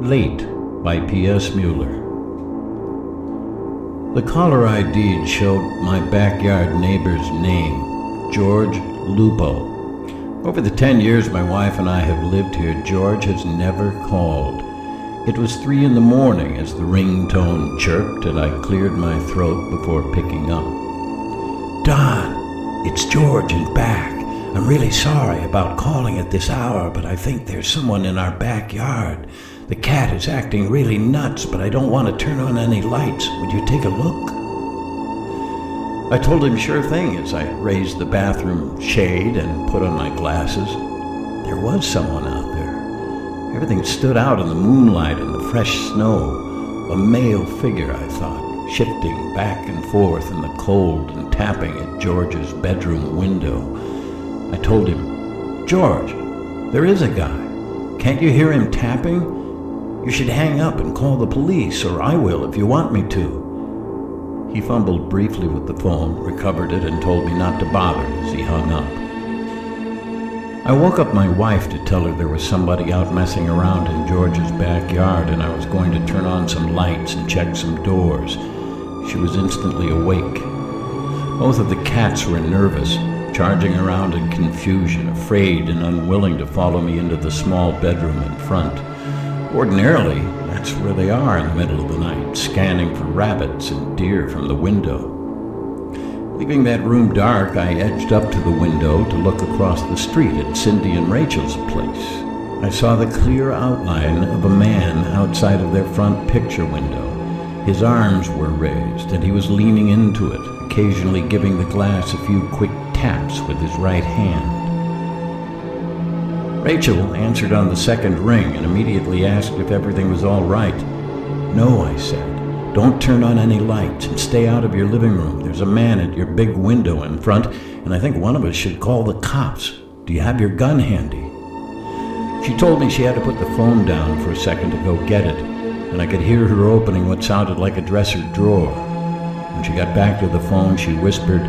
Late by P.S. Mueller. The caller ID showed my backyard neighbor's name, George Lupo. Over the ten years my wife and I have lived here, George has never called. It was three in the morning as the ringtone chirped, and I cleared my throat before picking up. Don, it's George and back. I'm really sorry about calling at this hour, but I think there's someone in our backyard. The cat is acting really nuts, but I don't want to turn on any lights. Would you take a look? I told him sure thing as I raised the bathroom shade and put on my glasses. There was someone out there. Everything stood out in the moonlight and the fresh snow. A male figure, I thought, shifting back and forth in the cold and tapping at George's bedroom window. I told him, George, there is a guy. Can't you hear him tapping? You should hang up and call the police, or I will if you want me to. He fumbled briefly with the phone, recovered it, and told me not to bother as he hung up. I woke up my wife to tell her there was somebody out messing around in George's backyard and I was going to turn on some lights and check some doors. She was instantly awake. Both of the cats were nervous, charging around in confusion, afraid and unwilling to follow me into the small bedroom in front. Ordinarily, that's where they are in the middle of the night, scanning for rabbits and deer from the window. Leaving that room dark, I edged up to the window to look across the street at Cindy and Rachel's place. I saw the clear outline of a man outside of their front picture window. His arms were raised, and he was leaning into it, occasionally giving the glass a few quick taps with his right hand. Rachel answered on the second ring and immediately asked if everything was all right. No, I said. Don't turn on any lights and stay out of your living room. There's a man at your big window in front, and I think one of us should call the cops. Do you have your gun handy? She told me she had to put the phone down for a second to go get it, and I could hear her opening what sounded like a dresser drawer. When she got back to the phone, she whispered,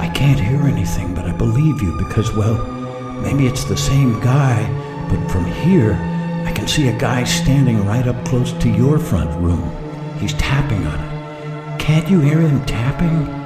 I can't hear anything, but I believe you because, well, Maybe it's the same guy, but from here, I can see a guy standing right up close to your front room. He's tapping on it. Can't you hear him tapping?